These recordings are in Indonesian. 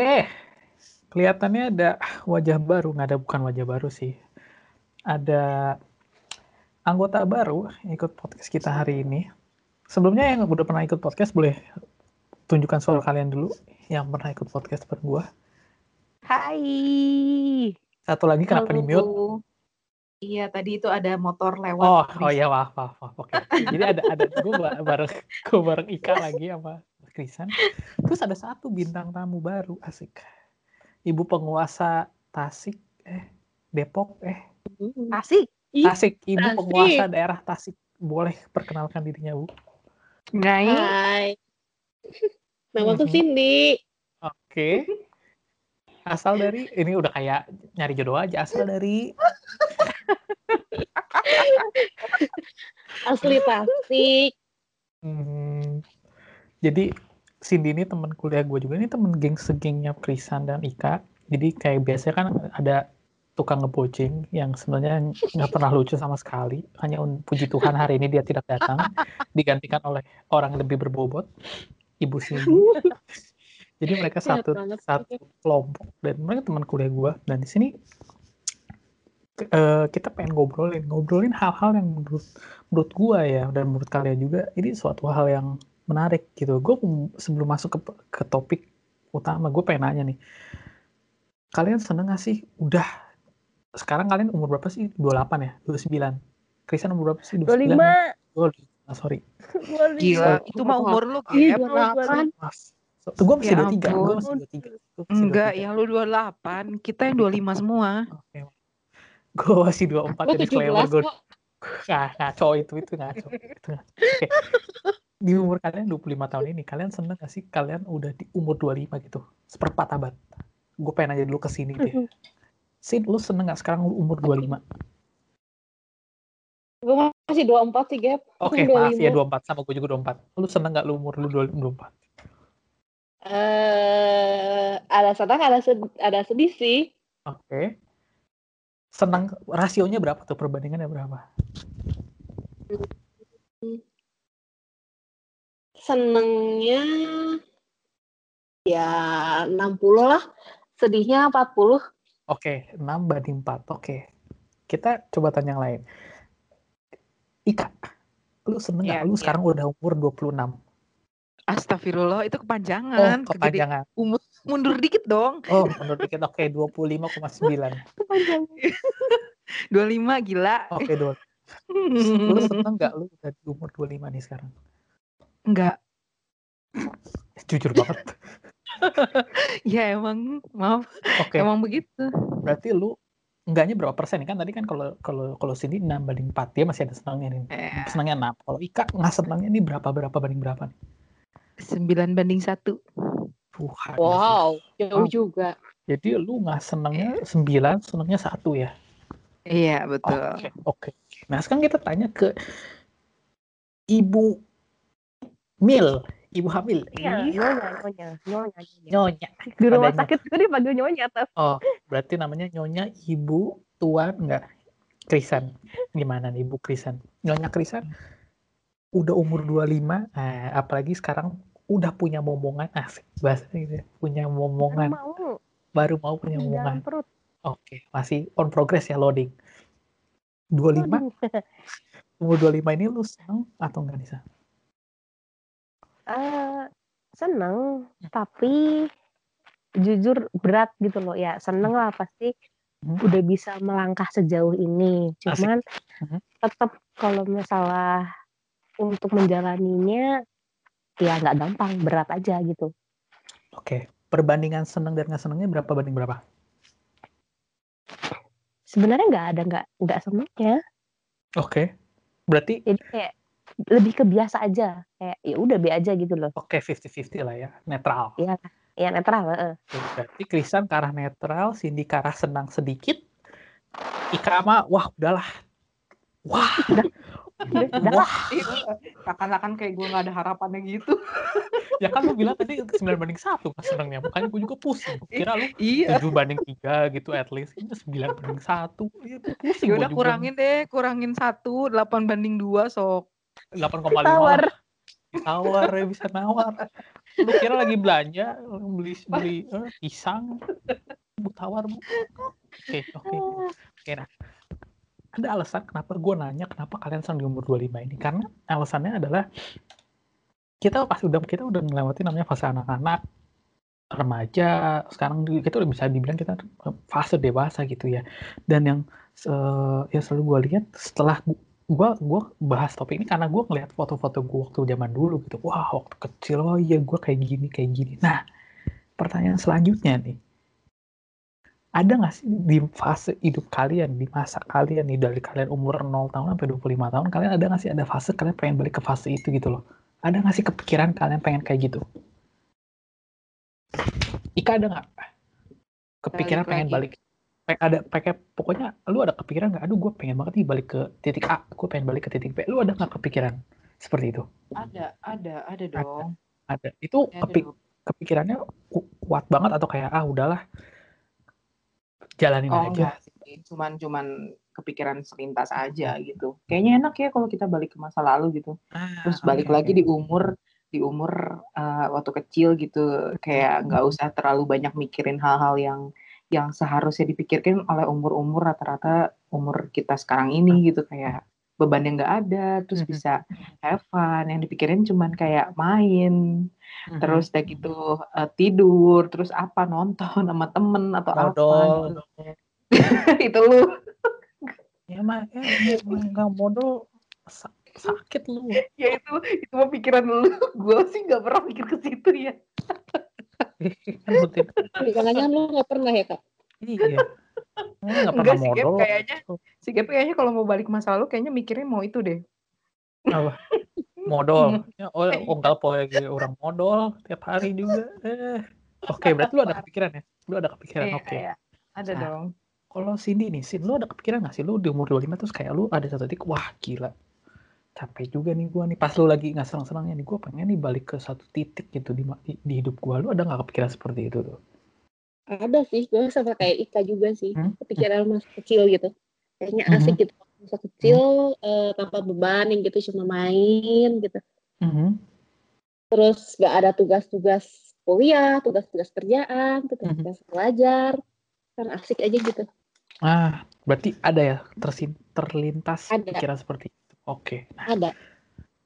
Oke, kelihatannya ada wajah baru, nggak ada bukan wajah baru sih. Ada anggota baru ikut podcast kita hari ini. Sebelumnya yang udah pernah ikut podcast boleh tunjukkan suara kalian dulu yang pernah ikut podcast bareng gua. Hai. Satu lagi kenapa di mute? Halo. Iya, tadi itu ada motor lewat. Oh, oh ya maaf, maaf, maaf. Oke. Jadi ada ada gue bareng gue bareng Ika lagi sama Krisan. Terus ada satu bintang tamu baru, asik. Ibu penguasa Tasik, eh Depok, eh Asik. Tasik, ibu Tasik. penguasa daerah Tasik. Boleh perkenalkan dirinya, Bu? Ngai. Hai. Namaku Mhm. Cindy. Oke. Asal dari ini udah kayak nyari jodoh aja, asal dari Asli Tasik. Hmm, jadi Cindy ini teman kuliah gue juga ini temen geng segengnya Krisan dan Ika. Jadi kayak biasanya kan ada tukang ngebocing yang sebenarnya nggak pernah lucu sama sekali. Hanya puji Tuhan hari ini dia tidak datang, digantikan oleh orang yang lebih berbobot, Ibu Cindy. Jadi mereka satu satu kelompok dan mereka teman kuliah gue dan di sini eh, kita pengen ngobrolin ngobrolin hal-hal yang menurut menurut gua ya dan menurut kalian juga ini suatu hal yang menarik gitu. Gue sebelum masuk ke, ke topik utama, gue pengen nanya nih. Kalian seneng gak sih udah sekarang kalian umur berapa sih? 28 ya? 29. Kristian umur berapa sih? 29. 25. ya? Oh, ah, sorry. Gila, itu mah umur lu Iya, Gap. 28. Maaf. So, gue masih Ya 23. Gue masih 23. Gua masih Enggak, 23. yang lu 28, kita yang 25 semua. Oke. Gue masih 24 Gue jadi disclaimer 17 gue kok. Nah, ngaco itu itu ngaco. Itu ngaco. Oke. Di umur kalian 25 tahun ini, kalian seneng gak sih kalian udah di umur 25 gitu? Seperempat abad. Gue pengen aja dulu ke sini deh. Sin, lu seneng gak sekarang lu umur 25? Gue masih 24 sih, Gap. Oke, maaf ya 24 sama gue juga 24. Lu seneng gak lu umur lu 24? Eh, ada senang, ada sedih, ada sedih sih. Oke. Seneng rasionya berapa tuh perbandingannya berapa? Senengnya ya 60 lah. Sedihnya 40. Oke, 6 banding 4. Oke. Kita coba tanya yang lain. Ika, lu seneng gak Iya, lu iya. sekarang udah umur 26? Astagfirullah, itu Oh, kepanjangan. Kegede- kepanjangan. umur mundur dikit dong. Oh, menurut dikit oke 25,9. Kepanjangan. 25 gila. Oke, dua. Lu seneng gak lu udah di umur 25 nih sekarang? Enggak. Jujur banget. Ya emang, maaf, Oke, emang begitu. berarti lu enggaknya berapa persen kan tadi kan kalau kalau kalau sini 6 banding 4 dia masih ada senangnya nih. Eh, Senangnya 6. Kalau Ika nggak senangnya nih berapa berapa banding berapa nih? 9 banding 1. Tuhan. Wow, jauh Wow. juga. Jadi lu nggak senangnya 9, senangnya 1 ya? Iya, betul. Oke, oke. Nah, sekarang kita tanya ke Ibu Mil, Ibu Hamil. Iya, nyonya, nyonya, nyonya, nyonya. Di rumah sakit gue dipanggil nyonya tuh. Oh, berarti namanya Nyonya Ibu Tuan enggak? Krisan. Gimana nih Ibu Krisan? Nyonya Krisan udah umur 25, nah, apalagi sekarang udah punya momongan asik bahasa gitu ya. Punya momongan, mau baru mau punya dalam momongan. perut. Oke, masih on progress ya loading. 25, umur 25 ini lu seneng atau enggak Nisa? Eh, seneng, Hmm. tapi jujur berat gitu loh ya. Seneng lah pasti Hmm. udah bisa melangkah sejauh ini. Cuman Mhm. tetap kalau masalah untuk menjalaninya ya nggak gampang, berat aja gitu. Oke, perbandingan seneng dan nggak senengnya berapa banding berapa? Sebenarnya nggak ada nggak nggak senengnya. Oke, berarti Jadi kayak lebih ke biasa aja. Kayak ya udah be aja gitu loh. oke 50-50 lah ya, netral. Iya, ya netral. heeh. Oke, Berarti Krisan ke arah netral, Cindy ke arah senang sedikit, Ika mah wah udahlah. Wah, Udah, udah lah. wah. Seakan-akan kayak gue gak ada harapannya gitu. Ya kan lu bilang tadi 9 banding 1 kan senangnya. Makanya gue juga pusing. Kira lu Iya. 7 banding 3 gitu at least. Ini 9 banding 1. Ya, pusing Ya gua udah juga. kurangin deh, kurangin 1, 8 banding 2 sok. 8,5 Tawar. Tawar ya bisa nawar. Lu kira lagi belanja, beli beli eh, pisang, bu tawar bu. Oke oke oke. Nah, ada alasan kenapa gue nanya kenapa kalian senang di umur 25 ini karena alasannya adalah kita pas udah kita udah melewati namanya fase anak-anak remaja sekarang kita udah bisa dibilang kita fase dewasa gitu ya dan yang eh, yang selalu gue lihat setelah gu- gua gua bahas topik ini karena gue ngeliat foto-foto gue waktu zaman dulu gitu. Wah waktu kecil oh iya gue kayak gini kayak gini. Nah pertanyaan selanjutnya nih. Ada nggak sih di fase hidup kalian di masa kalian nih dari kalian umur 0 tahun sampai 25 tahun kalian ada nggak sih ada fase kalian pengen balik ke fase itu gitu loh? Ada nggak sih kepikiran kalian pengen kayak gitu? Ika ada nggak? Kepikiran Balik pengen lagi. balik ada pakai pokoknya lu ada kepikiran nggak aduh gue pengen banget nih balik ke titik A gue pengen balik ke titik B lu ada nggak kepikiran seperti itu Ada, ada, ada dong. ada itu Ada kepi- dong. kepikirannya ku- kuat banget atau kayak ah udahlah jalanin Oh aja enggak cuman cuman kepikiran selintas aja gitu. Kayaknya enak ya kalau kita balik ke masa lalu gitu. Ah, Terus balik oke, lagi oke. di umur di umur eh, waktu kecil gitu, kayak nggak usah terlalu banyak mikirin hal-hal yang yang seharusnya dipikirkan oleh umur-umur rata-rata umur kita sekarang ini gitu. Kayak beban yang nggak ada, terus bisa have fun, yang dipikirin cuman kayak main, terus udah gitu eh, tidur, terus apa nonton sama temen atau apa gitu. itu lu. Ya mah ya, nggak modal sa- sakit lu. Ya itu itu pikiran lu. Gue sih nggak pernah mikir ke situ ya Jangan-jangan lu nggak pernah ya kak? iya. Nggak pernah enggak modal kayaknya si Gap kayaknya kalau mau balik masa lalu kayaknya mikirnya mau itu deh. Apa? Modal ya, oh oh enggak po lagi orang modal tiap hari juga. Eh. Oke berarti lu ada kepikiran ya? Lu ada kepikiran Iya, oke. iya. ada Nah. dong. kalau Cindy nih Sin lu ada kepikiran gak sih? Lu di umur 25 terus kayak lu ada satu titik wah gila capek juga nih gua nih pas lu lagi nggak senang-senangnya nih gua pengen nih balik ke satu titik gitu di, di, di hidup gua lu ada nggak kepikiran seperti itu tuh Ada sih, gue sama kayak Ika juga sih. Hmm? Kepikiran masa kecil gitu. Kayaknya Mhm. asik gitu. Masa kecil eh, tanpa beban yang gitu cuma main gitu. Mhm. Terus gak ada tugas-tugas kuliah, tugas-tugas kerjaan, tugas-tugas belajar. Kan asik aja gitu. ah berarti ada ya tersin terlintas Ada. pikiran seperti oke. Nah Ada.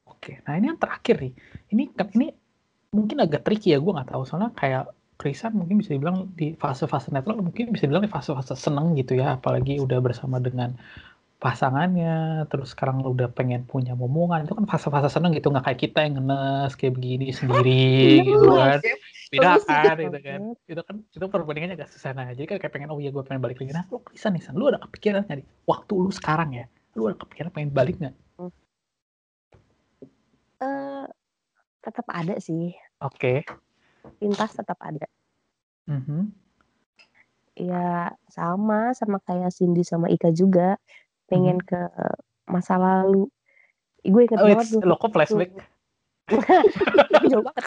Oke, nah ini yang terakhir nih. Ini kan ini mungkin agak tricky ya, gue nggak tahu. Soalnya kayak Krisan mungkin bisa dibilang di fase-fase netral mungkin bisa dibilang di fase-fase seneng gitu ya, apalagi udah bersama dengan pasangannya, terus sekarang lu udah pengen punya momongan, itu kan fase-fase seneng gitu, nggak kayak kita yang ngenes kayak begini sendiri gitu kan, beda Terus kan gitu. gitu kan, itu kan itu perbandingannya agak susah. Nah, jadi kan kayak pengen oh iya gue pengen balik lagi, nah lu Krisan nih, San, lu ada kepikiran nggak nih, waktu lu sekarang ya, lu ada kepikiran pengen balik nggak? Eh, tetap ada sih. Oke, Lintas tetap ada. Mhm. Ya sama sama kayak Cindy sama Ika juga pengen ke masa lalu. Gue inget Oh, banget it's, tuh. lo kok flashback? Jauh banget.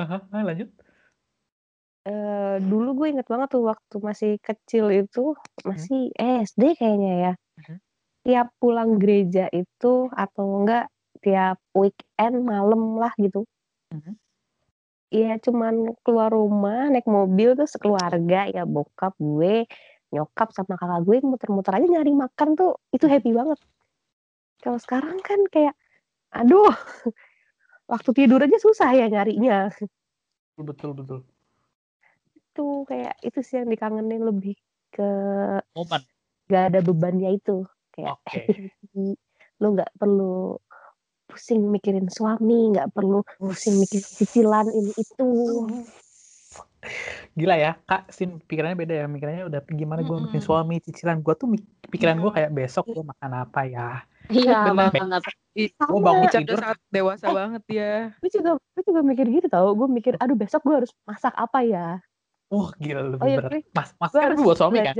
Aha, ah, lanjut. Eh, dulu gue inget banget tuh waktu masih kecil itu masih SD kayaknya ya. Mhm. Tiap pulang gereja itu atau enggak tiap weekend malam lah gitu. Mhm. Iya cuman keluar rumah naik mobil tuh sekeluarga ya bokap gue nyokap sama kakak gue muter-muter aja nyari makan tuh itu happy banget. Kalau sekarang kan kayak aduh waktu tidur aja susah ya nyarinya. Betul betul. Itu kayak itu sih yang dikangenin lebih ke Momen. gak ada bebannya itu kayak Oke. happy lu nggak perlu pusing mikirin suami nggak perlu pusing mikirin cicilan ini itu Gila ya, Kak, Sin pikirannya beda ya. Pikirannya udah gimana gue Mm-mm. suami, cicilan. Gue tuh pikiran gue kayak besok gue makan apa ya. iya Benar. banget Gue bangun Ica tidur, saat dewasa banget ya gue juga gue juga mikir gitu tau gue mikir aduh besok gue harus masak apa ya wah gila lebih Oh iya, berat. gue- Mas, mas gue kan harus buat suami kan?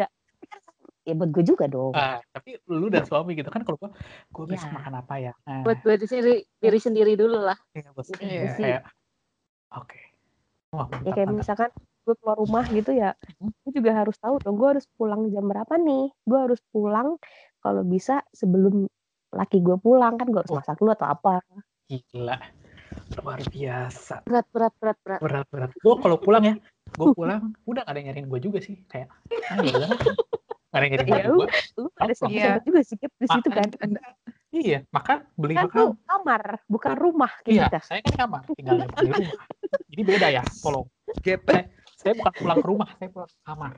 Ya buat gue juga dong Ah, tapi lu dan suami gitu kan kalau gue, gue besok Ya. makan apa ya? Nah, buat diri sendiri diri sendiri dulu lah iya, bos. Iya. Kayak, oke. Wah, ya kayak mantap. misalkan gue keluar rumah gitu ya Mhm. gue juga harus tahu dong gue harus pulang jam berapa nih gue harus pulang kalau bisa sebelum laki gue pulang kan gue harus Oh. masak dulu atau apa Gila. luar biasa Berat, berat, berat, berat. berat berat gue kalau pulang ya gue pulang udah gak ada yang nyariin gue juga sih kayak ah ya ada yang nyariin Iya, gue Lu pada Apa? sempet juga sih di situ kan. iya makan beli Kan makan kamar, bukan rumah kayak iya kita. saya kan kamar tinggalnya bukan di rumah. Jadi beda ya tolong. Gap saya bukan pulang ke rumah saya pulang ke kamar.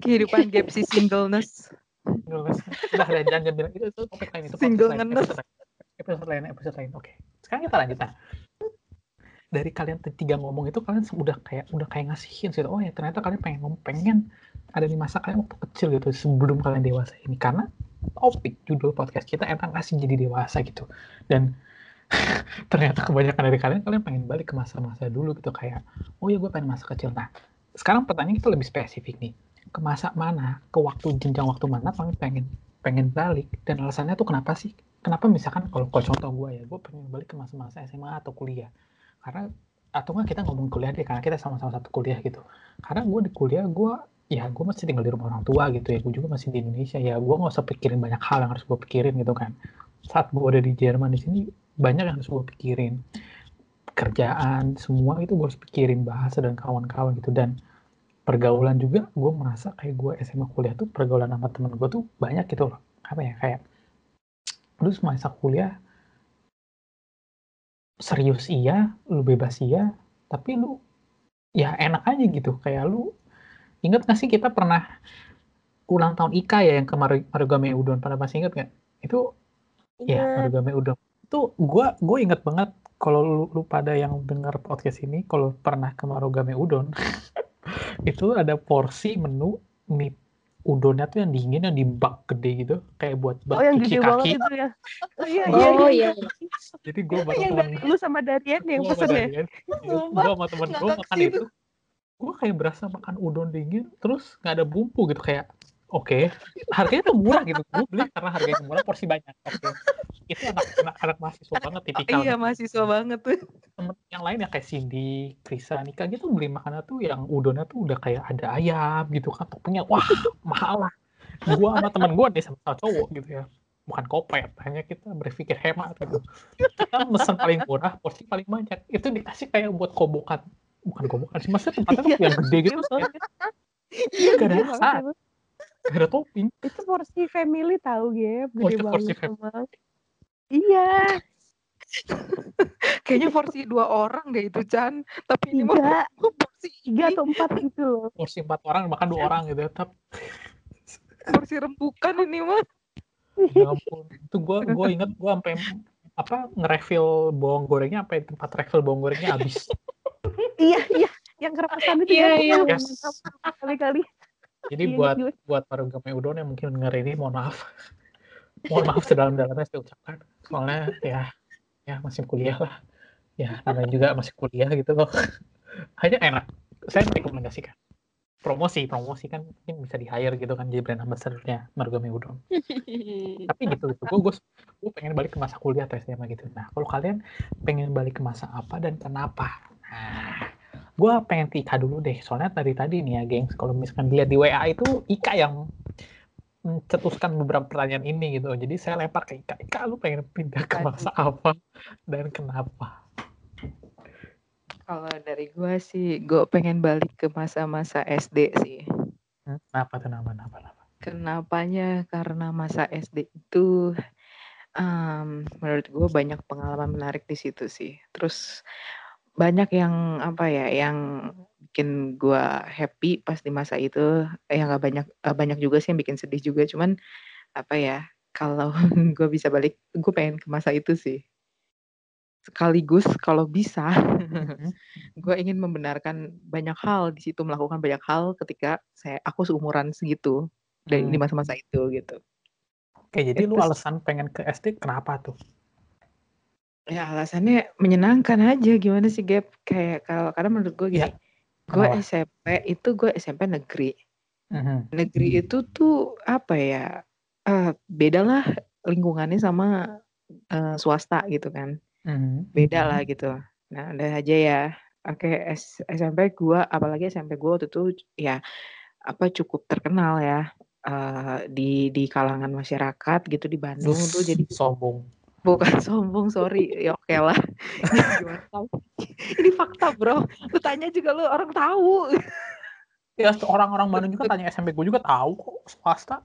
Kehidupan gap si singleness. udah udah jangan jangan bilang. Itu itu topik lain itu Single ngenes. episode lain, episode lain oke sekarang kita lanjut nah dari kalian tiga ngomong itu kalian udah kayak udah kayak ngasihin sih. Oh ya ternyata kalian pengen ngomong pengen ada di masa kalian waktu kecil gitu sebelum kalian dewasa ini. Karena topik judul podcast kita emang ngasih jadi dewasa gitu. Dan ternyata kebanyakan dari kalian kalian pengen balik ke masa-masa dulu gitu kayak oh ya gue pengen masa kecil. Nah sekarang pertanyaan kita lebih spesifik nih. Ke masa mana ke waktu jenjang waktu mana kalian pengen pengen balik? Dan alasannya tuh kenapa sih? Kenapa misalkan kalau kalau contoh gue ya gue pengen balik ke masa-masa SMA atau kuliah? Karena atau enggak kita ngomong kuliah deh karena kita sama-sama satu kuliah gitu. Karena gue di kuliah gue ya gue masih tinggal di rumah orang tua gitu ya. Gue juga masih di Indonesia ya. Gue nggak usah pikirin banyak hal yang harus gue pikirin gitu kan. Saat gue udah di Jerman di sini banyak yang harus gue pikirin. Kerjaan semua itu gue harus pikirin bahasa dan kawan-kawan gitu. Dan pergaulan juga gue merasa kayak gue SMA kuliah tuh pergaulan sama temen gue tuh banyak gitu loh. Apa ya kayak lu semasa kuliah serius iya lu bebas iya tapi lu ya enak aja gitu. Kayak lu inget gak sih kita pernah ulang tahun Ika ya yang ke Maru- Marugame Udon pada masih inget gak itu ya Ingat. Marugame Udon itu gue gue inget banget kalau lu, lu pada yang dengar podcast ini kalau pernah ke Marugame Udon itu ada porsi menu mie udonnya tuh yang dingin yang di bak gede gitu kayak buat Oh bak yang cuci gede banget kaki itu ya. Oh iya Oh, iya. iya. jadi gue baru Yang temen dari lu sama Darian yang gue pesen ya. Gue sama temen gue makan itu gue kayak berasa makan udon dingin terus nggak ada bumbu gitu kayak oke harganya tuh murah gitu gue beli karena harganya murah porsi banyak oke. Itu anak anak anak mahasiswa banget tipikal Iya gitu. mahasiswa banget tuh. temen yang lain ya kayak Cindy, Krisa, Nika gitu beli makanan tuh yang udonnya tuh udah kayak ada ayam gitu kan toppingnya wah mahal lah. Gua sama teman gua nih sama sama cowok gitu ya. Bukan kopet hanya kita berpikir hemat gitu. Kita mesen paling murah porsi paling banyak. Itu dikasih kayak buat kobokan bukan kobokan sih maksudnya tempatnya tuh yang gede gitu? Kayak Iya gak ada rasa. gak ada topping. Itu porsi family tahu Gap, Oh, gede itu porsi banget emang. Iya, Kayaknya porsi dua orang deh itu Chan. Tapi ini mah porsi tiga atau empat gitu loh. porsi empat orang makan dua orang gitu ya tapi porsi rembukan ini mah. ya ampun. Itu gua gua inget gua sampai apa nge-refill bawang gorengnya sampai tempat refill bawang gorengnya habis iya, iya, yang kerapasan itu Iya, ya. iya. Yes. Kali-kali. Jadi Iya, buat gue. buat para game udon yang mungkin denger ini mohon maaf. mohon maaf sedalam-dalamnya saya ucapkan. Soalnya ya ya masih kuliah lah. Ya namanya juga masih kuliah gitu loh. Hanya enak. Saya merekomendasikan. Promosi, promosi kan mungkin bisa di hire gitu kan jadi brand ambassador-nya Marugame Udon. Tapi gitu gitu. Gue gue pengen balik ke masa kuliah atau SMA gitu. Nah, kalau kalian pengen balik ke masa apa dan kenapa? Nah, gue pengen ke Ika dulu deh. Soalnya tadi tadi nih ya, gengs. Kalau misalkan dilihat di WA itu Ika yang mencetuskan beberapa pertanyaan ini gitu. Jadi saya lempar ke Ika. Ika, lu pengen pindah ke masa apa dan kenapa? Kalau dari gua sih, gue pengen balik ke masa-masa SD sih. Hmm, Kenapa tuh nama nama? Kenapanya? Karena masa SD itu em, menurut gue banyak pengalaman menarik di situ sih. Terus banyak yang apa ya, yang bikin gue happy pas di masa itu. Eh, nggak banyak eh, banyak juga sih yang bikin sedih juga. Cuman apa ya, kalau gue bisa balik, gue pengen ke masa itu sih. Sekaligus kalau bisa, gue ingin membenarkan banyak hal di situ, melakukan banyak hal ketika saya aku seumuran segitu dari di Hmm. masa-masa itu gitu. Oke, jadi lu Itu sih. alasan pengen ke SD kenapa tuh? Ya alasannya menyenangkan aja gimana sih Gap kayak kalau karena menurut gue gini, Iya, gue? SMP itu gue SMP negeri. Mhm. Negeri itu tuh apa ya? eh beda lah lingkungannya sama eh, swasta gitu kan. Mhm. Beda lah gitu. Nah, udah aja ya. Oke, S- SMP gue apalagi SMP gue waktu itu ya apa cukup terkenal ya eh, di di kalangan masyarakat gitu di Bandung tuh jadi sombong. Bukan sombong, sorry. Ya oke lah. Ini fakta, Bro. Lu tanya juga lu orang tahu. Ya orang-orang Bandung juga tanya SMP gue juga tahu kok swasta.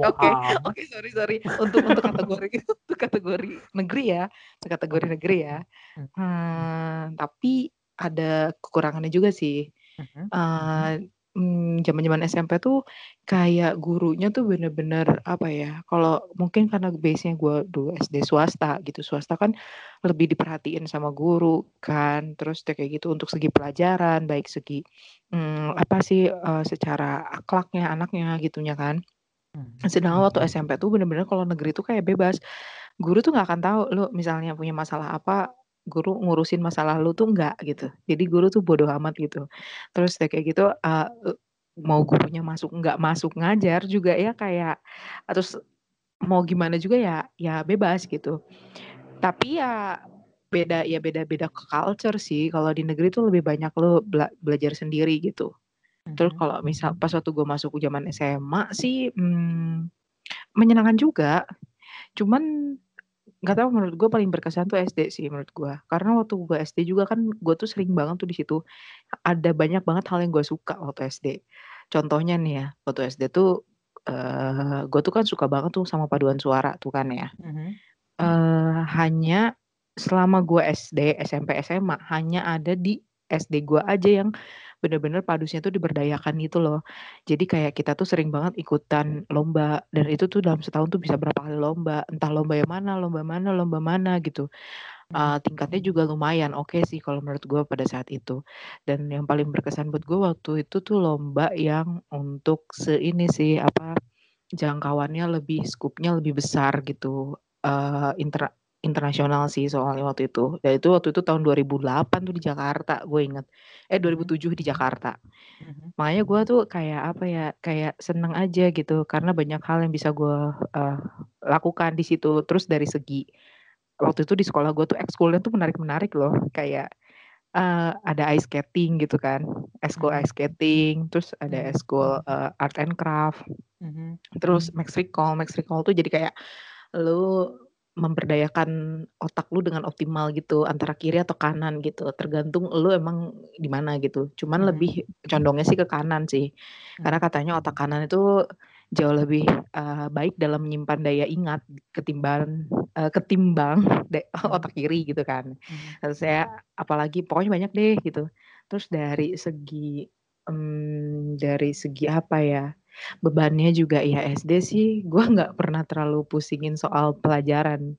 Oke, oke, sorry, sorry. Untuk untuk kategori untuk kategori negeri ya, untuk kategori negeri ya. Hmm. Hmm, tapi ada kekurangannya juga sih. Mhm. Eh, mmm, zaman-zaman SMP tuh kayak gurunya tuh bener-bener apa ya, kalau mungkin karena base-nya gue dulu SD swasta gitu, swasta kan lebih diperhatiin sama guru kan, terus ya kayak gitu untuk segi pelajaran, baik segi, mmm, apa sih, eee, secara akhlaknya anaknya gitunya kan. Mhm. Sedangkan waktu SMP tuh bener-bener kalau negeri tuh kayak bebas. Guru tuh nggak akan tahu lu misalnya punya masalah apa, guru ngurusin masalah lu tuh nggak gitu. Jadi guru tuh bodo amat gitu. Terus ya kayak gitu, e mau gurunya masuk nggak masuk ngajar juga ya kayak terus mau gimana juga ya ya bebas gitu. Tapi ya beda ya beda-beda culture sih, kalau di negeri tuh lebih banyak lu bela belajar sendiri gitu. Terus Mhm. kalau misal pas waktu gue masuk zaman SMA sih, mmm, menyenangkan juga. Cuman nggak tahu menurut gue paling berkesan tuh SD sih menurut gue. Karena waktu gue SD juga kan gue tuh sering banget tuh di situ, ada banyak banget hal yang gue suka waktu SD. Contohnya nih ya, waktu SD tuh, eee, gue tuh kan suka banget tuh sama paduan suara tuh kan ya. Mhm. Eee, hanya selama gue SD, SMP, SMA, hanya ada di SD gue aja yang bener-bener padusnya tuh diberdayakan gitu loh. Jadi kayak kita tuh sering banget ikutan lomba dan itu tuh dalam setahun tuh bisa berapa kali lomba, entah lomba yang mana lomba mana lomba mana gitu. Eee, tingkatnya juga lumayan oke sih kalau menurut gue pada saat itu. Dan yang paling berkesan buat gue waktu itu tuh lomba yang untuk se ini sih, apa, jangkauannya lebih skup-nya lebih besar gitu, eee, inter internasional sih soalnya waktu itu. Dan itu waktu itu tahun 2008 tuh di Jakarta gue inget. Eh Mhm. 2007 di Jakarta. Mhm. Makanya gue tuh kayak apa ya, kayak seneng aja gitu karena banyak hal yang bisa gue, eee, lakukan di situ. Terus dari segi waktu itu di sekolah gue tuh ekskulnya tuh menarik-menarik loh, kayak, eee, ada ice skating gitu kan, ekskul Mhm. ice skating, terus ada Mhm. ekskul, eee, art and craft, Mhm. terus max recall. Max recall tuh jadi kayak lu memberdayakan otak lu dengan optimal gitu, antara kiri atau kanan gitu, tergantung lu emang di mana gitu. Cuman Mhm. lebih condongnya sih ke kanan sih. Karena Mhm. katanya otak kanan itu jauh lebih, eee, baik dalam menyimpan daya ingat ketimbang eee, ketimbang de Mhm. otak kiri gitu kan. Terus saya apalagi pokoknya banyak deh gitu. Terus dari segi, mmm, dari segi apa ya, bebannya juga ya SD sih gue nggak pernah terlalu pusingin soal pelajaran.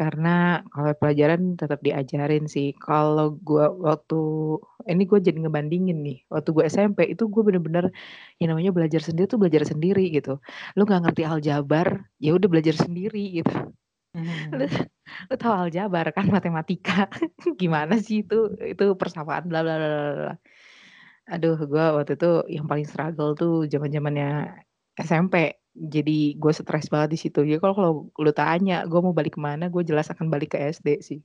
Karena kalau pelajaran tetap diajarin sih. Kalau gue waktu ini gue jadi ngebandingin nih, waktu gue SMP itu gue bener-bener yang namanya belajar sendiri tuh belajar sendiri gitu. Lu nggak ngerti aljabar, ya udah belajar sendiri gitu. Mhm. Lu lu tahu aljabar kan, matematika, gimana sih itu itu persamaan bla bla bla bla. Aduh gue waktu itu yang paling struggle tuh zaman-zamannya SMP. Jadi gue stres banget di situ. Jadi kalau kalau lu tanya gue mau balik ke mana, gue jelas akan balik ke SD sih.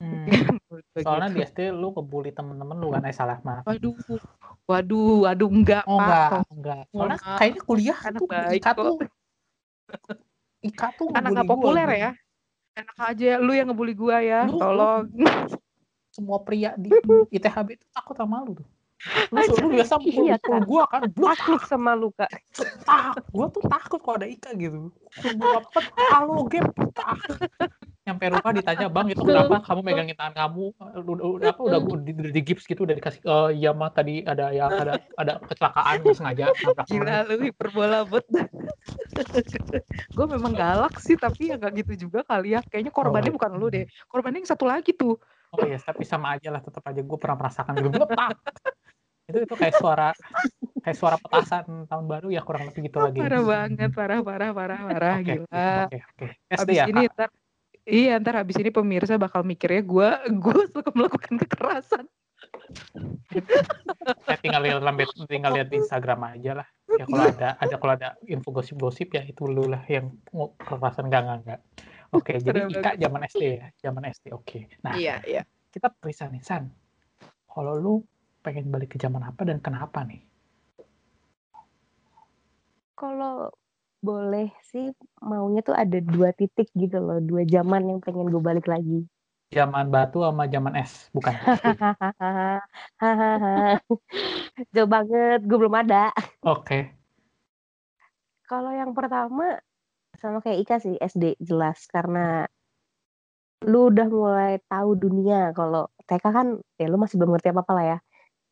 Gue Soalnya di gitu. SD lu ngebully temen-temen lu kan? Eh salah, maaf. Waduh waduh waduh enggak Oh Pak, enggak tolong enggak. Soalnya maaf. kayaknya kuliah Anak tuh di baik IKA tuh IKA tuh Anak gua populer gitu. ya. Enak aja lu yang ngebully gua ya, Lu lu tolong. semua pria di ITHB itu takut sama lu tuh. Lu lu biasa iya mukul-mukul kan? gua kan, bluk Takut sama lu, Kak. tak gua tuh takut kalau ada Ika gitu. Gua apa-apa, halo gep, tak. Nyampe rumah ditanya, "Bang itu kenapa kamu megangin tangan kamu, udah udah apa, udah udah di di gips gitu, udah dikasih" "Eee, iya Mah tadi ada ya ada ada kecelakaan nggak sengaja Gila orang." lu hiperbola bet. Gue memang galak sih, tapi ya nggak gitu juga kali ya. Kayaknya Oh korbannya iya. bukan lu deh, korbannya yang satu lagi tuh. Oh iya, tapi sama aja lah, tetep aja gua pernah merasakan gitu. Itu itu kayak suara kayak suara petasan tahun baru ya kurang lebih gitu lagi. Parah banget, parah parah parah parah, oke gila. oke oke. SD Habis ya, ini Kak? entar iya, entar habis ini pemirsa bakal mikirnya gua gua suka melakukan kekerasan. Eh, tinggal lihat lambet tinggal lihat di Instagram aja lah. Ya kalau ada ada kalau ada info gosip-gosip ya itu lu lah yang ngo kekerasan, enggak enggak enggak. Oke, jadi Parah Ika zaman SD ya? Zaman SD, oke. Nah, Iya iya. kita periksa nih, San. Kalau lu pengen balik ke zaman apa dan kenapa nih? Kalau boleh sih maunya tuh ada dua titik gitu loh, dua zaman yang pengen gue balik lagi. Zaman batu sama zaman es, bukan? Hahaha. Jauh banget, gue belum ada. Oke. Kalau yang pertama sama kayak Ika sih SD jelas karena lu udah mulai tahu dunia. Kalau TK kan ya lu masih belum ngerti apa-apa lah ya.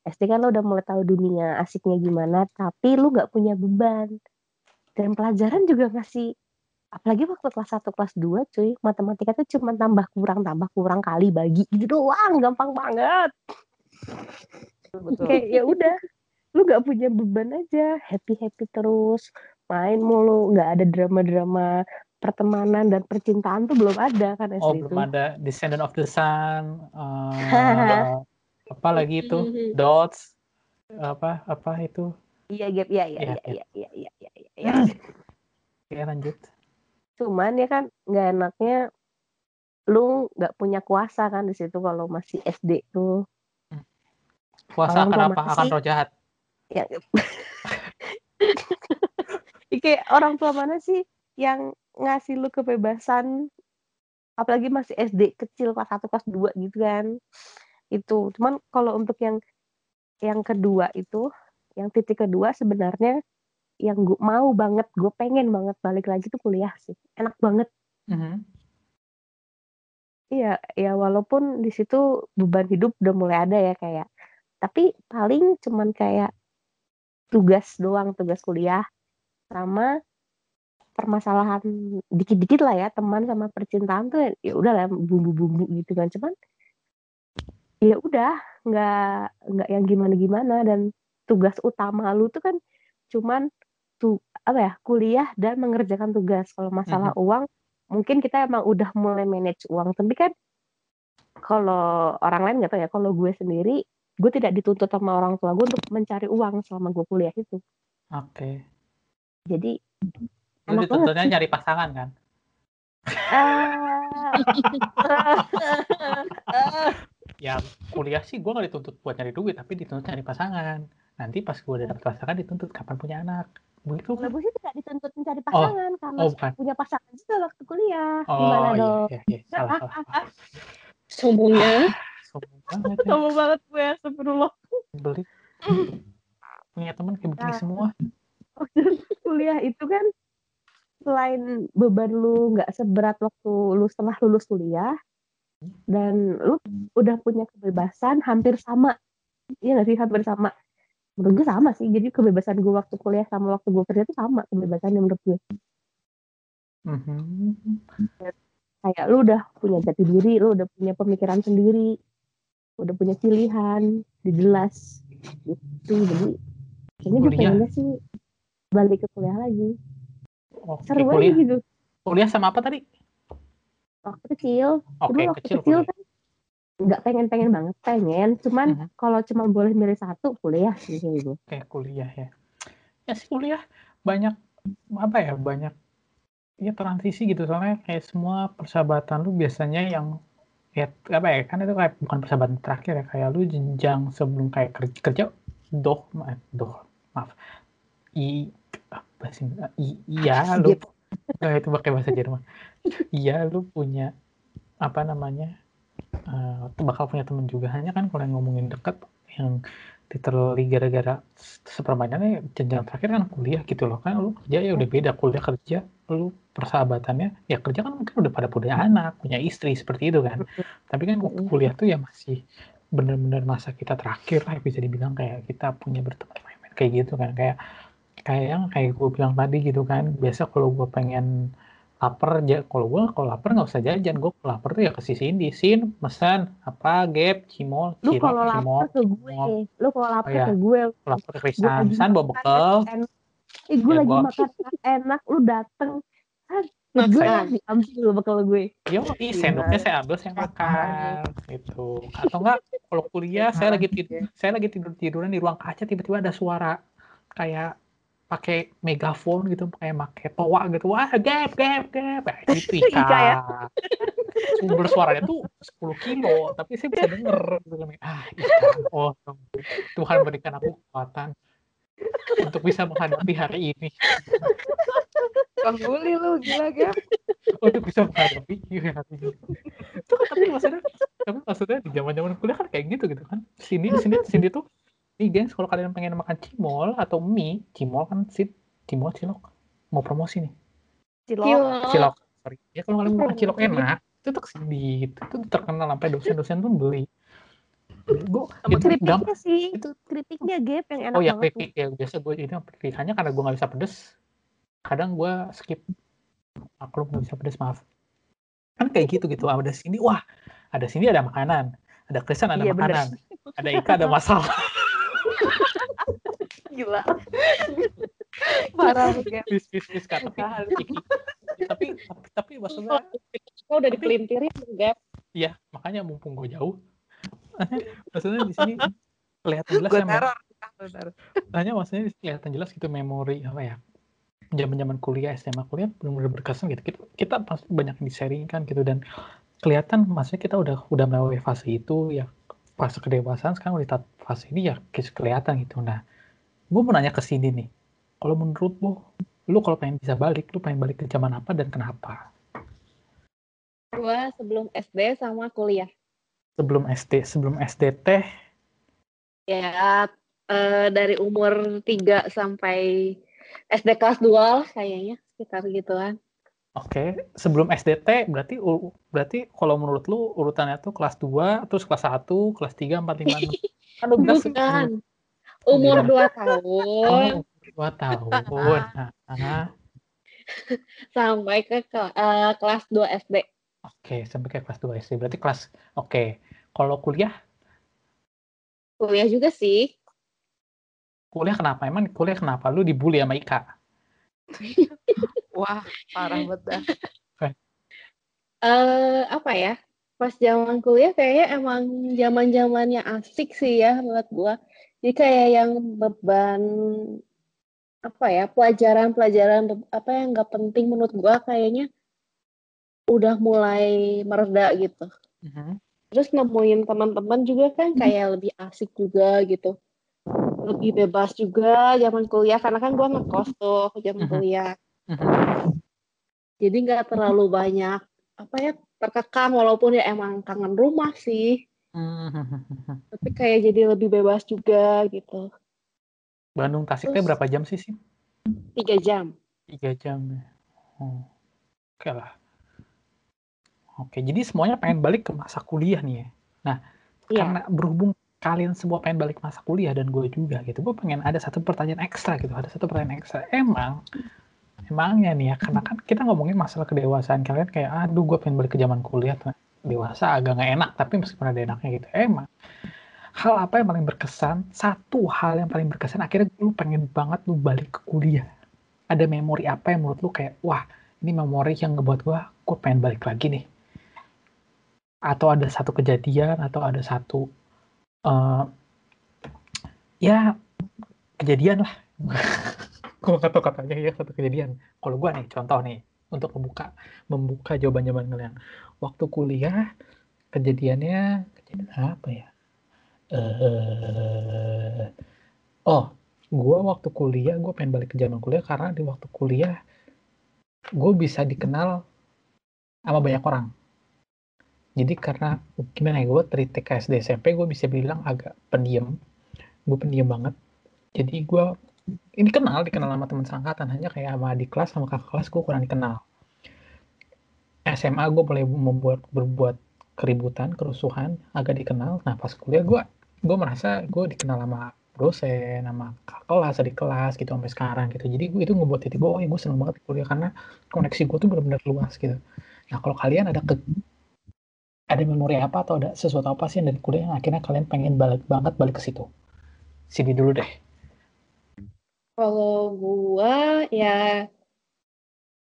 SD kan lu udah mulai tahu dunia asiknya gimana, tapi lu nggak punya beban. Dan pelajaran juga ngasih apalagi waktu kelas 1 kelas 2 cuy, matematika tuh cuma tambah kurang tambah kurang kali bagi gitu doang, gampang banget. Betul. Kayak ya udah, lu nggak punya beban aja, happy-happy terus, main mulu, nggak ada drama-drama pertemanan dan percintaan tuh belum ada kan Oh, SD itu. belum ada Descendant of the Sun. eh, apa lagi itu? Dots. Apa apa itu? Iya, Gap. Iya, iya, Iya, iya, iya, iya, iya, iya, iya. Oke, lanjut. Cuman ya kan nggak enaknya lu nggak punya kuasa kan di situ kalau masih SD tuh. Puasa Orang akan tua apa? mana Akan roh jahat. Ya. Kayak orang tua mana sih yang ngasih lu kebebasan apalagi masih SD kecil kelas 1 kelas 2 gitu kan. Itu. Cuman kalau untuk yang yang kedua itu, yang titik kedua sebenarnya yang gue mau banget, gue pengen banget balik lagi tuh kuliah sih. Enak banget. Mhm. Iya, ya walaupun di situ beban hidup udah mulai ada ya kayak, tapi paling cuman kayak tugas doang, tugas kuliah sama permasalahan dikit-dikit lah ya teman sama percintaan tuh ya udah lah bumbu-bumbu gitu kan. Cuman ya udah nggak nggak yang gimana-gimana. Dan tugas utama lu tuh kan cuman tuh apa ya kuliah dan mengerjakan tugas. Kalau masalah uang mungkin kita emang udah mulai manage uang. Tapi kan kalau orang lain nggak tahu ya kalau gue sendiri gue tidak dituntut sama orang tua gue untuk mencari uang selama gue kuliah itu. Oke. Jadi Lu dituntutnya nyari pasangan kan? Ah. Ya kuliah sih gue gak dituntut buat nyari duit, tapi dituntut nyari pasangan. Nanti pas gue udah dapet pasangan dituntut kapan punya anak. Begitu kan? gue sih tidak dituntut mencari pasangan karena Oh bukan. punya pasangan juga waktu kuliah. Oh Gimana iya, dong? iya, iya. Salah, salah. Sombongnya. Sombong banget ya. Banget gue, astagfirullah. Beli. Punya teman kayak begini Nah. semua. Waktu kuliah itu kan selain beban lu nggak seberat waktu lu setelah lulus kuliah dan lu udah punya kebebasan hampir sama. Iya nggak sih hampir sama. Menurut gue sama sih. Jadi kebebasan gue waktu kuliah sama waktu gue kerja itu sama kebebasannya menurut gue. Mhm. kayak lu udah punya jati diri, lu udah punya pemikiran sendiri, udah punya pilihan, udah jelas gitu. Jadi kayaknya gue pengennya sih balik ke kuliah lagi. Oke, Seru aja kuliah. gitu. Kuliah sama apa tadi? Waktu kecil, Oke, dulu waktu kecil kecil kuliah. kan nggak pengen-pengen banget, pengen. Cuman Mhm. kalau cuma boleh milih satu, kuliah sih gitu. Oke, kuliah ya. Ya sih kuliah banyak apa ya banyak ya transisi gitu soalnya kayak semua persahabatan lu biasanya yang ya apa ya kan itu kayak bukan persahabatan terakhir ya kayak lu jenjang sebelum kayak kerja, kerja doh doh maaf i apa sih? I, iya lu eh, itu pakai bahasa Jerman. Iya lu punya apa namanya eh, bakal punya temen juga. Hanya kan kalau yang ngomongin deket yang literally gara-gara sepermainannya jenjang terakhir kan kuliah gitu loh. Kan lu kerja ya udah beda. Kuliah kerja lu persahabatannya ya kerja kan mungkin udah pada punya anak punya istri seperti itu kan. Tapi kan Mm-mm. kuliah tuh ya masih bener-bener masa kita terakhir lah bisa dibilang kayak kita punya berteman main-main kayak gitu kan. Kayak kayak yang kayak gue bilang tadi gitu kan biasa kalau gue pengen lapar aja kalau gue kalau lapar nggak usah jajan gue kalau lapar tuh ya ke si Cindy sin pesan apa gap cimol Lu kalau cimol lapar ke gue, lu kalau lapar iya. ke gue, lapar ke lagi San bawa bekal. Eh, gue Ya, lagi makan enak, lu dateng. Kan, Nah, gue saya- diambil lu bekal gue. Yo, ih, sendoknya saya ambil, saya makan, gitu. Atau enggak, kalau kuliah saya lagi tidur, saya lagi tidur tiduran di ruang kaca, tiba-tiba ada suara kayak pakai megafon gitu, kayak pakai toa gitu, wah gap gap gap, nah, gitu Ika Ika. ya? Sumber suaranya tuh 10 kilo, tapi saya bisa denger. Ah, Ika, oh Tuhan berikan aku kekuatan untuk bisa menghadapi hari ini. Bully lu gila Gap. untuk bisa menghadapi iya itu kan tapi maksudnya tapi maksudnya di zaman zaman kuliah kan kayak gitu gitu kan sini sini sini tuh nih gengs kalau kalian pengen makan cimol atau mie cimol kan sih cimol cilok. Mau promosi nih. Cilok. Cilok. cilok sorry. Ya kalau kalian mau makan cilok enak itu tuh ke sini itu tuh terkenal sampai dosen-dosen tuh beli. Gue itu gampang. keripiknya sih. itu- Keripiknya gap yang enak oh ya keripik ya biasa gue ini pilihannya karena gue nggak bisa pedes. Kadang gue skip. Aku nggak bisa pedes maaf. Kan kayak gitu gitu. Ada sini wah ada sini ada makanan. Ada Krisan ada Iya, bener. makanan. Ada Ika ada masalah Gila. Parah Gap. bis bis bis Kak. tapi tapi tapi, maksudnya Kok udah dipelintirin Gap? ya makanya mumpung gue jauh maksudnya di sini kelihatan jelas Gue ya, teror. Hanya maksudnya kelihatan jelas gitu memori apa ya zaman zaman kuliah SMA kuliah benar-benar berkesan gitu kita kita pasti banyak yang di-sharingkan gitu dan kelihatan maksudnya kita udah udah melalui fase itu ya fase kedewasaan sekarang udah di tahap fase ini ya ke- kelihatan gitu nah gue mau nanya ke sini nih kalau menurut lu lu kalau pengen bisa balik lu pengen balik ke zaman apa dan kenapa Gua sebelum SD sama kuliah. sebelum SD sebelum SD teh Ya eh, dari umur 3 sampai SD kelas 2 lah kayaknya sekitar gituan. Oke, sebelum SDT berarti berarti kalau menurut lu urutannya tuh kelas 2, terus kelas 1, kelas 3, 4, 5, 6. Aduh, belas Bukan. Umur Gimana? 2 tahun Oh, dua tahun. Nah, sampai ke, eh, kelas 2 SD. oke, sampai ke kelas 2 SD. Berarti kelas oke. Kalau kuliah, Kuliah juga sih. kuliah kenapa? Emang kuliah kenapa? Lu dibully sama Ika? Wah, parah banget dah. eh apa ya? Pas zaman kuliah kayaknya emang zaman-zamannya asik sih ya buat gua. Jadi kayak yang beban apa ya pelajaran-pelajaran apa yang nggak penting menurut gua kayaknya udah mulai mereda gitu. Mhm. Terus nemuin teman-teman juga kan kayak lebih asik juga gitu. Lebih bebas juga zaman kuliah karena kan gua ngekos tuh zaman Mhm. kuliah. Mhm. Jadi nggak terlalu banyak apa ya terkekang walaupun ya emang kangen rumah sih. Mhm. Tapi kayak jadi lebih bebas juga gitu. Bandung Tasik teh Terus- berapa jam sih sih? Tiga jam. Tiga jam. Oh. Oke lah. Oke, jadi semuanya pengen balik ke masa kuliah nih ya. Iya. karena berhubung kalian semua pengen balik masa kuliah dan gue juga gitu gue pengen ada satu pertanyaan ekstra gitu ada satu pertanyaan ekstra emang emangnya nih ya karena kan kita ngomongin masalah kedewasaan kalian kayak aduh gue pengen balik ke zaman kuliah tuh dewasa agak nggak enak tapi meskipun ada enaknya gitu emang hal apa yang paling berkesan? Satu hal yang paling berkesan akhirnya lu pengen banget lu balik ke kuliah. Ada memori apa yang menurut lu kayak wah ini memori yang ngebuat gue gue pengen balik lagi nih. Atau ada satu kejadian atau ada satu eh ya kejadian lah. Gue nggak tahu katanya ya satu kejadian. Kalau gue nih contoh nih untuk membuka membuka jawaban jawaban kalian. Waktu kuliah kejadiannya kejadian apa ya? Eh oh gue waktu kuliah gue pengen balik ke zaman kuliah karena di waktu kuliah gue bisa dikenal sama banyak orang. Jadi karena gimana ya gue dari TK SD SMP gue bisa bilang agak pendiam. Gue pendiam banget. Jadi gue ini kenal dikenal sama teman seangkatan. Hanya kayak sama di kelas sama kakak kelas gue kurang dikenal. SMA gue mulai membuat berbuat keributan kerusuhan agak dikenal. Nah pas kuliah gue gue merasa gue dikenal sama dosen sama kakak kelas adik kelas gitu sampai sekarang gitu. Jadi gue itu ngebuat titik oh ya gue seneng banget di kuliah karena koneksi gue tuh benar-benar luas gitu. Nah kalau kalian ada ke ada memori apa atau ada sesuatu apa sih yang dari kuliah yang akhirnya kalian pengen balik banget balik ke situ? Sini dulu deh Kalau gua ya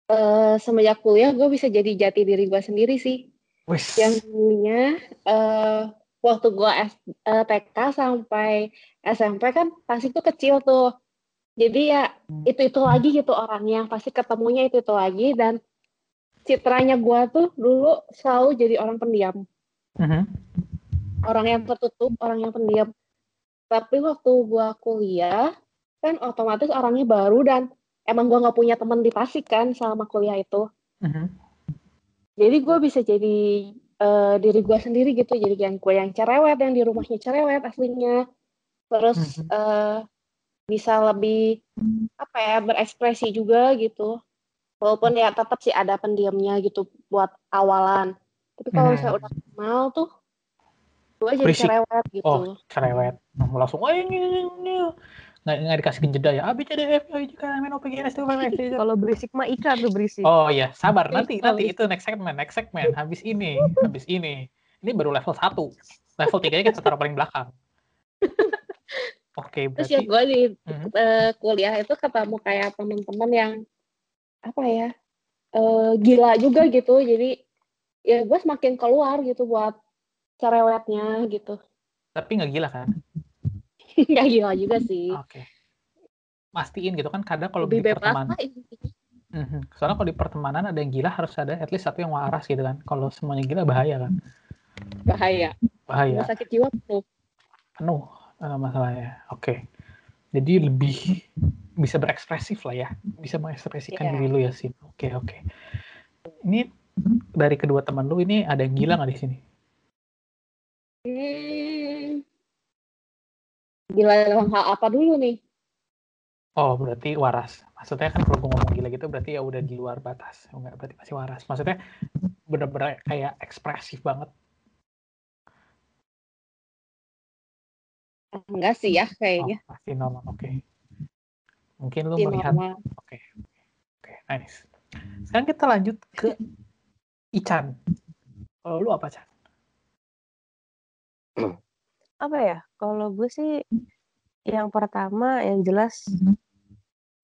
eh semenjak kuliah gue bisa jadi jati diri gua sendiri sih. wis Yang dulunya eh waktu gua S, eh, TK sampai SMP kan pasti tuh kecil tuh. Jadi ya itu-itu lagi gitu orangnya, pasti ketemunya itu-itu lagi dan citranya gua tuh dulu selalu jadi orang pendiam, Mhm. orang yang tertutup, orang yang pendiam. Tapi waktu gua kuliah kan otomatis orangnya baru dan emang gue nggak punya teman di Tasik kan selama kuliah itu. Mhm. Jadi gue bisa jadi eh, diri gue sendiri gitu. Jadi yang gue yang cerewet, yang di rumahnya cerewet aslinya. Terus Mhm. eh, bisa lebih apa ya berekspresi juga gitu. Walaupun ya tetap sih ada pendiamnya gitu buat awalan. Tapi kalau misalnya Mhm. udah kenal tuh, gue jadi Berisik. cerewet gitu. Oh, cerewet. Nah, langsung, ini. Nggak, nggak dikasih jeda ya. A, B, C, D, E, F, G, H, I, J, K, L, M, N, O, P, Q, R, S, T, U, V, W, X, Y, Z. Kalau berisik mah iklan tuh berisik. Oh iya, sabar. Nanti, nanti itu next segment, next segment. Habis ini, habis ini. Ini baru level 1. Level 3 nya kita taruh paling belakang. Oke, Terus ya berarti gue di kuliah itu ketemu kayak teman-teman yang apa ya eh, gila juga gitu. Jadi ya gue semakin keluar gitu buat cerewetnya gitu. tapi nggak gila kan? Nggak gila juga sih. Oke. Mastiin gitu kan kadang kalau di pertemanan. Mhm. Soalnya kalau di pertemanan ada yang gila harus ada at least satu yang waras gitu kan. Kalau semuanya gila bahaya kan. Bahaya. Bahaya. Rumah sakit jiwa penuh. penuh eh, masalahnya. Oke. Jadi lebih bisa berekspresif lah ya. Bisa mengekspresikan Iya. diri lu ya sih. Oke, oke. Ini dari kedua teman lu ini ada yang gila nggak di sini? Hmm. Gila dalam hal apa dulu nih? Oh, berarti waras. Maksudnya kan kalau gue ngomong gila gitu berarti ya udah di luar batas. Oh, Enggak, berarti masih waras. Maksudnya bener-bener kayak ekspresif banget. Enggak sih ya Oh, kayaknya. pasti normal. Oke. Mungkin lu Di melihat. Oke, oke, nice. Sekarang kita lanjut ke Ican. Kalau lu apa, Chan? Apa ya? Kalau gue sih yang pertama yang jelas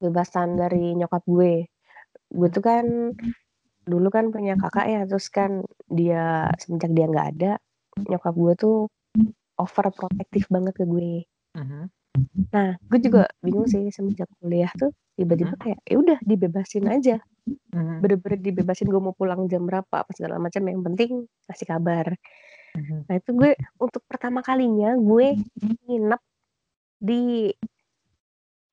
bebasan dari nyokap gue. Gue tuh kan dulu kan punya kakak ya, terus kan dia semenjak dia nggak ada, nyokap gue tuh overprotective banget ke gue. Mhm. Nah, gue juga bingung sih semenjak kuliah tuh tiba-tiba kayak ya udah dibebasin aja, Mhm. bener-bener dibebasin gue mau pulang jam berapa apa segala macam yang penting kasih kabar. Mhm. Nah itu gue untuk pertama kalinya gue nginep di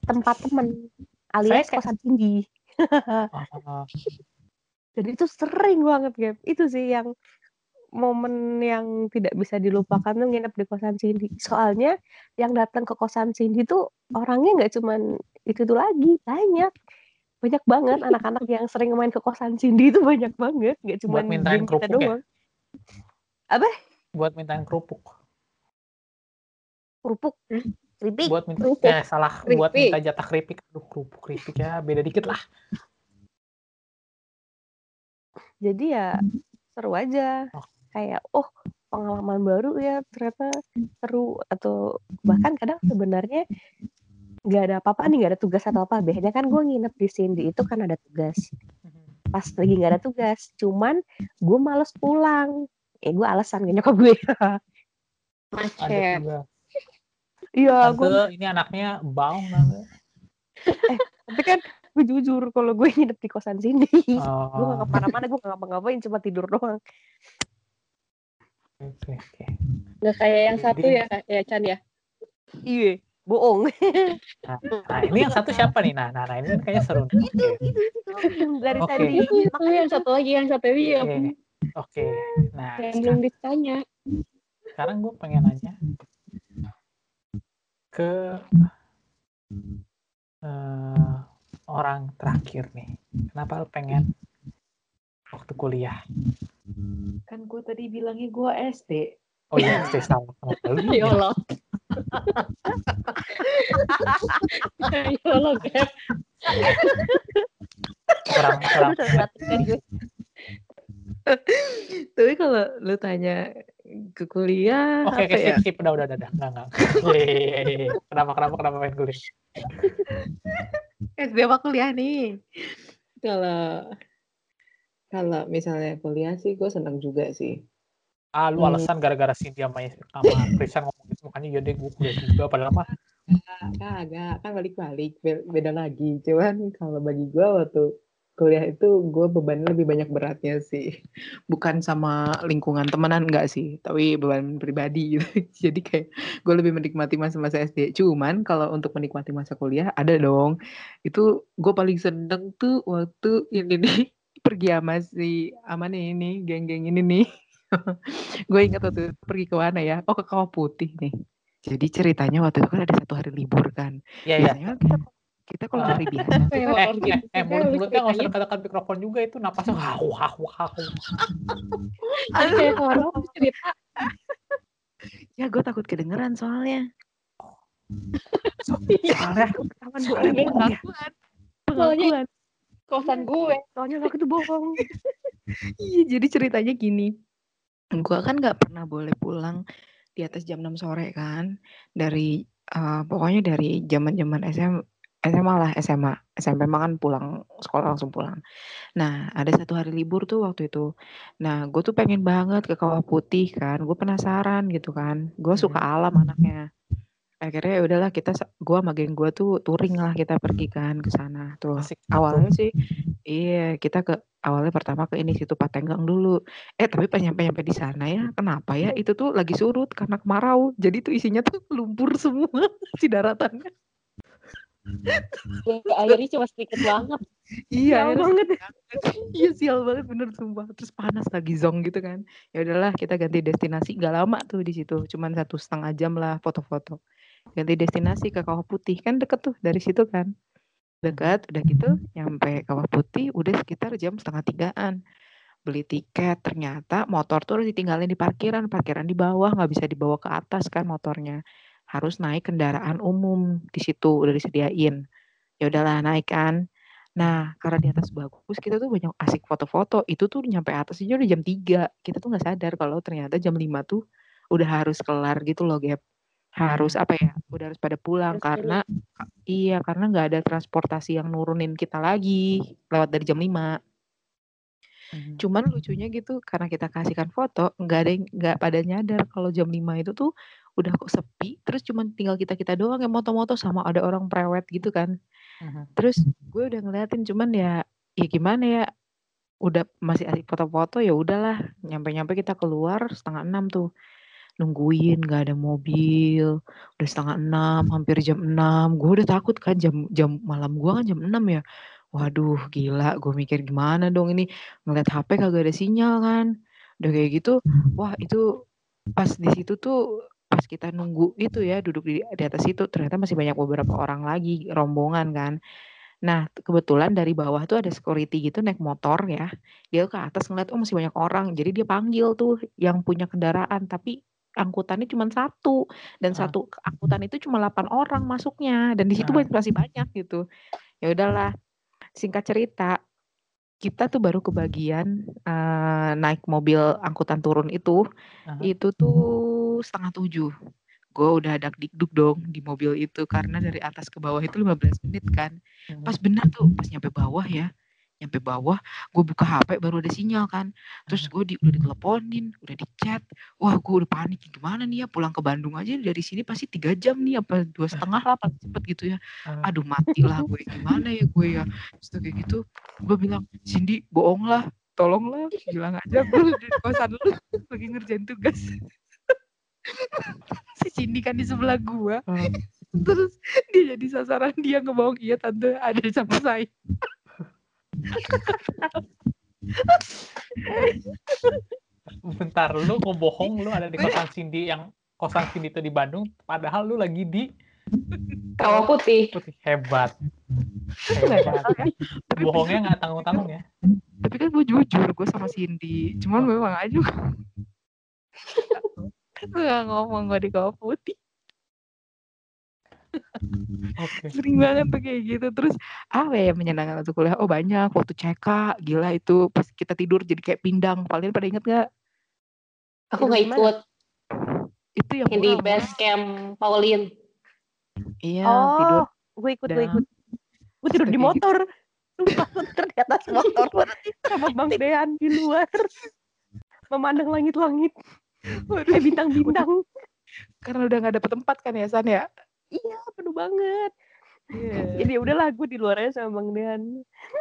tempat temen alias Saya kayak- kosan tinggi. Oh, Jadi itu sering banget Gap. Itu sih yang momen yang tidak bisa dilupakan tuh nginep di kosan Cindy. Soalnya yang datang ke kosan Cindy tuh orangnya nggak cuman itu tuh lagi, banyak. Banyak banget anak-anak yang sering main ke kosan Cindy itu banyak banget, nggak geng kita kerupuk ya? doang. Apa? Buat mintain kerupuk. Kerupuk, keripik. Buat minta Kerupuk. eh salah buat Keripik. minta jatah keripik. Aduh, kerupuk keripik ya beda dikit lah. Jadi ya seru aja. Oh. Kayak oh pengalaman baru ya ternyata seru atau bahkan kadang sebenarnya nggak ada apa-apa nih nggak ada tugas atau apa biasanya kan gue nginep di Cindy itu kan ada tugas Mhm. pas lagi nggak ada tugas cuman gue males pulang eh gue alasan gak nyokap gue Macet. iya gue ini anaknya bau tante. tapi kan gue jujur kalau gue nginep di kosan gue Oh, gak ke mana-mana gue gak ngapa-ngapain cuma tidur doang oke oke. Nggak kayak yang satu ya, ya Chan ya. iya bohong Nah, ini yang satu siapa nih? Nah, nah, nah ini kan kayaknya seru. nih. itu itu itu dari Oke. tadi Itu, itu yang satu lagi, yang satu lagi yang, Oke. Nah, yang sekarang, belum ditanya. sekarang gue pengen nanya ke eh, orang terakhir nih. Kenapa lu pengen waktu kuliah? Kan gue tadi bilangnya gue SD. Oh iya. Oh, lu Ya. Allah. ya Allah, kurang kurang. Tapi kalau lu tanya ke kuliah Oke, oke, apa ya? skip, skip, udah, udah, udah, udah, enggak, enggak. Kenapa, kenapa, kenapa pengen kuliah? SD apa kuliah nih? Kalau kalau misalnya kuliah sih gue seneng juga sih. Ah, lu Hmm. alasan gara-gara Cynthia sama, sama Christian ngomong gitu, makanya yaudah gue kuliah juga, padahal mah Kagak, kan balik-balik, be- beda lagi. Cuman kalau bagi gue waktu kuliah itu gue bebannya lebih banyak beratnya sih. Bukan sama lingkungan temenan enggak sih, tapi beban pribadi gitu. Jadi kayak gue lebih menikmati masa-masa SD. Cuman kalau untuk menikmati masa kuliah ada dong. Itu gue paling seneng tuh waktu ini nih pergi sama si aman ini geng-geng ini nih. gue ingat waktu itu pergi ke mana ya? Oh ke Kawah Putih nih. Jadi ceritanya waktu itu kan ada satu hari libur kan. Iya, iya. Biasanya kita kita kalau hari biasa Eh, horor eh, gitu. eh, Kayak mulut-mulutnya nggak usah dekat-dekat mikrofon juga itu napasnya hau hau hau. Jadi kayak horor terus cerita ya gue takut kedengeran soalnya. Soalnya Ketahuan Soalnya bohong. pengakuan. Soalnya- Pengakuan. kosan gue. Soalnya waktu itu bohong. Iya, jadi ceritanya gini. Gua kan nggak pernah boleh pulang di atas jam 6 sore kan. Dari eh, pokoknya dari zaman-zaman SM, SMA lah, SMA. SMP mah kan pulang sekolah langsung pulang. Nah, ada satu hari libur tuh waktu itu. Nah, gue tuh pengen banget ke Kawah Putih kan. Gue penasaran gitu kan. Gue suka alam anaknya. Akhirnya ya udahlah kita gua sama geng gua tuh touring lah kita pergi kan ke sana tuh. asik. Awalnya sih iya kita ke awalnya pertama ke ini situ Patenggang dulu. Eh tapi pas nyampe-nyampe di sana ya kenapa ya itu tuh lagi surut karena kemarau. Jadi tuh isinya tuh lumpur semua si daratannya. Ya, airnya cuma sedikit banget. Iya Sial akhirnya banget. Iya sial banget bener sumpah. Terus panas lagi zong gitu kan. Ya udahlah kita ganti destinasi. Gak lama tuh di situ. Cuman satu setengah jam lah foto-foto. Ganti destinasi ke Kawah Putih kan deket tuh dari situ kan. Dekat udah gitu nyampe Kawah Putih udah sekitar jam setengah tigaan. Beli tiket ternyata motor tuh harus ditinggalin di parkiran. Parkiran di bawah nggak bisa dibawa ke atas kan motornya. Harus naik kendaraan umum di situ udah disediain. Ya udahlah naik kan. Nah, karena di atas bagus, kita tuh banyak asik foto-foto. Itu tuh nyampe atas aja udah jam 3. Kita tuh nggak sadar kalau ternyata jam 5 tuh udah harus kelar gitu loh, Gap. Harus apa ya? Udah harus pada pulang Harus karena iya, karena nggak ada transportasi yang nurunin kita lagi lewat dari jam 5. Mhm. Cuman lucunya gitu karena kita kasihkan foto, nggak ada nggak pada nyadar kalau jam 5 itu tuh udah kok sepi, terus cuman tinggal kita-kita doang yang moto-moto sama ada orang prewed gitu kan. Mhm. Terus gue udah ngeliatin cuman ya ya gimana ya udah masih asik foto-foto ya udahlah nyampe-nyampe kita keluar setengah enam tuh nungguin nggak ada mobil udah setengah enam hampir jam enam gue udah takut kan jam jam malam gue kan jam enam ya waduh gila gue mikir gimana dong ini ngeliat HP kagak ada sinyal kan udah kayak gitu wah itu pas di situ tuh pas kita nunggu itu ya duduk di, di atas itu ternyata masih banyak beberapa orang lagi rombongan kan. Nah kebetulan dari bawah tuh ada security gitu naik motor ya. Dia ke atas ngeliat oh masih banyak orang. Jadi dia panggil tuh yang punya kendaraan tapi angkutannya cuma satu. Dan Ah. satu angkutan itu cuma 8 orang masuknya dan di situ Ah. banyak- masih banyak gitu. Ya udahlah singkat cerita kita tuh baru kebagian eh, naik mobil angkutan turun itu. Itu tuh setengah tujuh. Gue udah ada dikduk dong di mobil itu karena dari atas ke bawah itu 15 menit kan. Mhm. pas bener tuh pas nyampe bawah ya nyampe bawah gue buka HP baru ada sinyal kan. Terus gue di, udah diteleponin udah di chat wah gue udah panik gimana nih ya? Pulang ke Bandung aja dari sini pasti tiga jam nih apa dua setengah lah paling cepet gitu ya. Ah. aduh mati lah gue gimana ya gue ya? Terus kayak gitu gue bilang Cindy bohong lah tolonglah bilang aja gue di kosan lu lagi ngerjain tugas si Cindy kan di sebelah gue Ah. terus dia jadi sasaran dia ngebohong iya tante ada sama saya Bentar, lu ngebohong lu ada di kosan Cindy yang kosan Cindy itu di Bandung, padahal lu lagi di Kawah putih. Putih. Hebat. Hebat. ya. tapi, Bohongnya nggak tanggung-tanggung ya. tapi kan gue jujur gue sama Cindy cuman memang aja gak ngomong gue di kawah putih Oke. sering banget tuh kayak gitu terus apa ya yang menyenangkan waktu kuliah oh banyak waktu CK gila itu pas kita tidur jadi kayak pindang kalian pada inget gak Aku nggak ikut itu yang yang di base camp Pauline. iya oh, tidur gue ikut, gue ikut. Gue tidur di gitu. motor. Tidur di atas motor. Sama Bang Dean di luar. Memandang langit-langit. Kayak bintang-bintang. karena udah gak dapet tempat kan ya San ya Iya, penuh banget. Iya. Jadi ya udahlah gue di luar aja sama Bang Dean.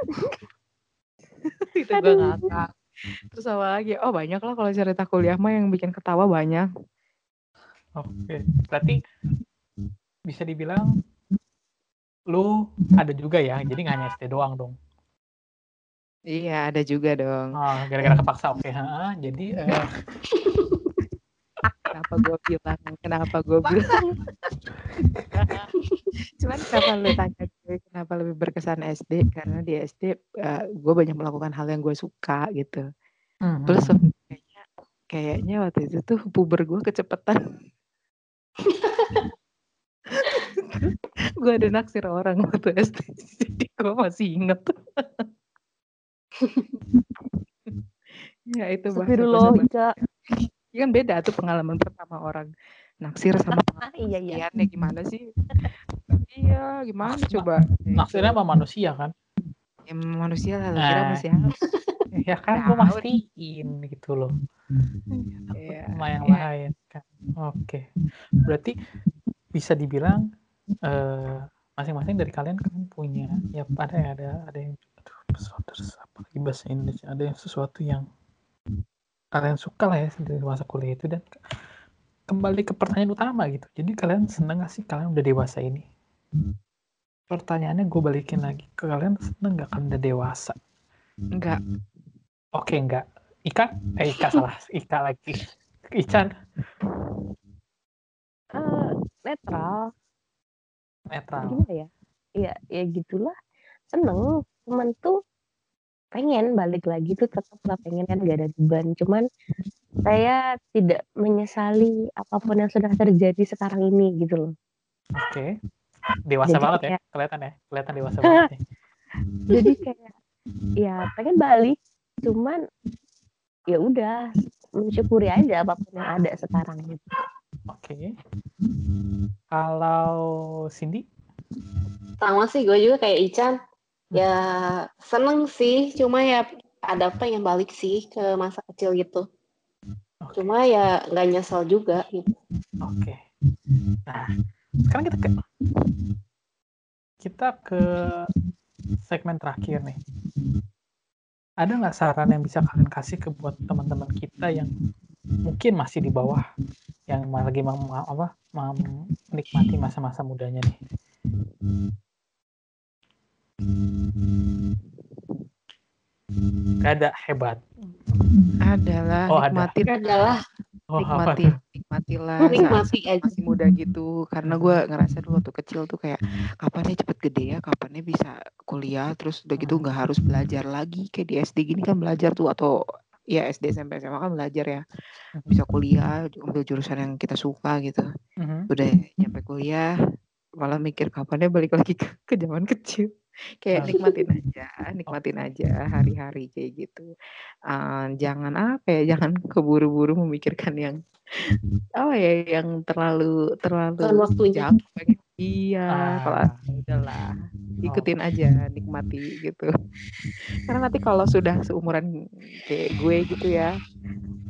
itu gue ngakak terus apa lagi oh banyak lah kalau cerita kuliah mah yang bikin ketawa banyak Oke, berarti bisa dibilang lu ada juga ya, jadi nggak hanya SD doang dong. iya ada juga dong Oh, gara-gara kepaksa. Oke, ha, jadi eh, kenapa gue bilang kenapa gue bilang. Cuman kenapa lu tanya gue kenapa lebih berkesan SD karena di SD gue banyak melakukan hal yang gue suka gitu. Mhm. plus kayaknya kayaknya waktu itu tuh puber gue kecepetan gue ada naksir orang waktu SD jadi gue masih inget. Ya itu bahasa Astagfirullah, bahasa Ya kan beda tuh pengalaman pertama orang naksir sama Ah, iya, iya. pengalaman gimana sih? iya, gimana coba? naksirnya sama manusia kan? Ya, manusia lah, lu kira Nah. masih? Ya kan, gue mastiin gitu loh. Iya, Sama yang iya. lain kan. Oke, berarti bisa dibilang eh, masing-masing dari kalian kan punya ya ada ya ada ada yang aduh, sesuatu apa lagi bahasa Indonesia ada yang sesuatu yang kalian suka lah ya dari masa kuliah itu dan ke- kembali ke pertanyaan utama gitu. Jadi kalian seneng gak sih kalian udah dewasa ini? Pertanyaannya gue balikin lagi. Ke kalian seneng gak kalian udah dewasa? Enggak, oke enggak Ika? Eh Ika salah. Ika lagi. Ican? Eh, netral. netral. Gimana ya? Iya, ya gitulah. Seneng. Cuman tuh pengen balik lagi tuh tetap lah pengen kan gak ada beban. Cuman saya tidak menyesali apa pun yang sudah terjadi sekarang ini gitu loh. Oke. Dewasa Jadi banget ya, kayak- kelihatan ya, kelihatan dewasa banget nih. Jadi kayak ya pengen balik. Cuman ya udah mensyukuri aja apa pun yang ada sekarang gitu. Oke. Kalau Cindy, Sama sih gue juga kayak Ican. Ya seneng sih, cuma ya ada pengen balik sih ke masa kecil gitu. oke. Cuma ya nggak nyesel juga gitu. Oke. Nah, sekarang kita ke kita ke segmen terakhir nih. Ada nggak saran yang bisa kalian kasih ke buat teman-teman kita yang mungkin masih di bawah, yang lagi mem- apa, mem- menikmati masa-masa mudanya nih? Gak ada hebat. adalah Oh, ada. nikmatin, Adalah Oh, apa nikmatin, tuh? nikmatilah saat nikmati aja. masih muda gitu. Karena gue ngerasa dulu waktu kecil tuh kayak kapannya cepet gede ya, kapannya bisa kuliah, terus udah gitu nggak harus belajar lagi kayak di SD gini kan belajar tuh atau ya SD SMP SMA kan belajar ya, bisa kuliah, ambil jurusan yang kita suka gitu. Mhm. udah nyampe kuliah malah mikir kapannya balik lagi ke, ke zaman kecil kayak Ah. nikmatin aja nikmatin aja hari-hari kayak gitu Eh, jangan apa ya jangan keburu-buru memikirkan yang apa ya yang terlalu terlalu waktunya. jauh iya Ah. kalau udahlah ikutin aja nikmati gitu karena nanti kalau sudah seumuran kayak gue gitu ya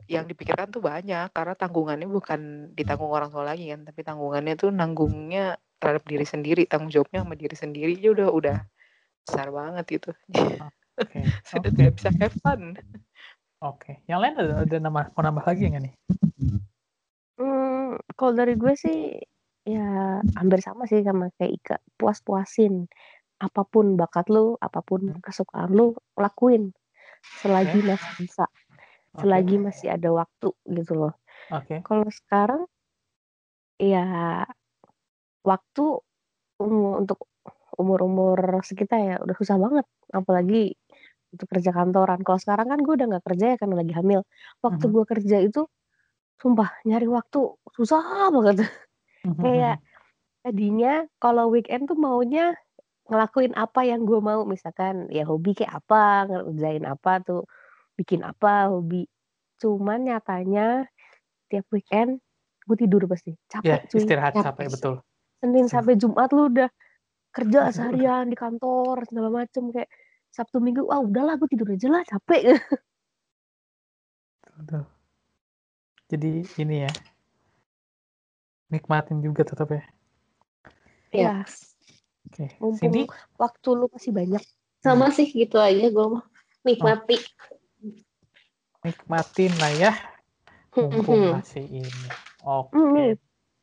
yang dipikirkan tuh banyak karena tanggungannya bukan ditanggung orang tua lagi kan tapi tanggungannya tuh nanggungnya terhadap diri sendiri tanggung jawabnya sama diri sendiri aja udah udah besar banget gitu Oke. sudah Oke. tidak bisa have fun Oke. Yang lain ada, ada nambah, mau nambah lagi nggak nih? Hmm, kalau dari gue sih ya hampir sama sih sama kayak Ika. Puas-puasin apa pun bakat lu, apa pun Hmm. kesukaan lu, lakuin selagi Oke. masih bisa, selagi masih ada waktu gitu loh. Oke. Kalau sekarang ya waktu untuk umur-umur sekitar ya udah susah banget, apalagi untuk kerja kantoran. Kalau sekarang kan gue udah nggak kerja ya karena lagi hamil. Waktu Mhm. gue kerja itu sumpah nyari waktu susah banget. Mhm, Kayak tadinya kalau weekend tuh maunya ngelakuin apa yang gue mau, misalkan ya hobi kayak apa, ngerjain apa tuh, bikin apa hobi. Cuman nyatanya tiap weekend gue tidur pasti, Ya, capek cuy. istirahat capek capek betul. Senin sampai Jumat lu udah kerja seharian di kantor segala macem kayak Sabtu Minggu, ah udahlah gue tidur aja lah capek. Betul. Jadi ini ya, nikmatin juga tetap ya. Ya. ya, Oke. mumpung Cindy, waktu lu masih banyak. Sama sih gitu aja gue mah. nikmati. Nikmatin lah ya. Mumpung masih ini. Oke. Hmm,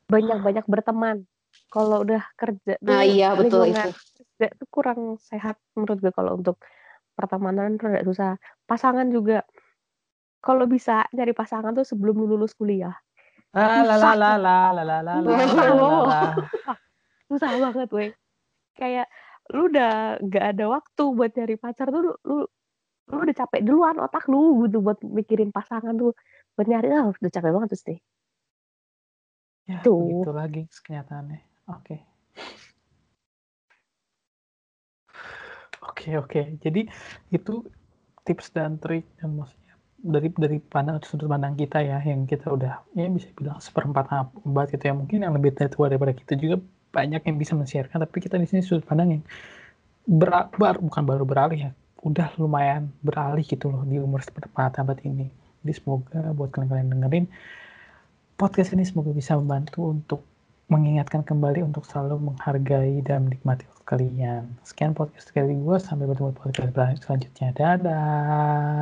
banyak-banyak berteman. Kalau udah kerja Nah, tuh iya betul itu. kerja tuh kurang sehat menurut gue kalau untuk pertemanan tuh agak susah. Pasangan juga kalau bisa nyari pasangan tuh sebelum lu lulus kuliah. Ah, la la Susah. la la la la la la Susah la la loh. la. Susah banget, weh. Kayak lu udah gak ada waktu buat nyari pacar tuh lu, lu udah capek duluan otak lu gitu buat mikirin pasangan tuh buat nyari ah udah capek banget terus deh. Ya, Tuh. begitu lagi kenyataannya. Oke. Oke, oke. Jadi itu tips dan trik dan maksudnya dari dari pandang sudut pandang kita ya yang kita udah ya bisa bilang seperempat abad gitu ya mungkin yang lebih tua daripada kita juga banyak yang bisa men-sharekan tapi kita di sini sudut pandang yang ber, bukan baru beralih ya udah lumayan beralih gitu loh di umur seperempat abad ini jadi semoga buat kalian-kalian dengerin podcast ini semoga bisa membantu untuk mengingatkan kembali untuk selalu menghargai dan menikmati waktu kalian. Sekian podcast dari gue, sampai bertemu podcast selanjutnya. Dadah!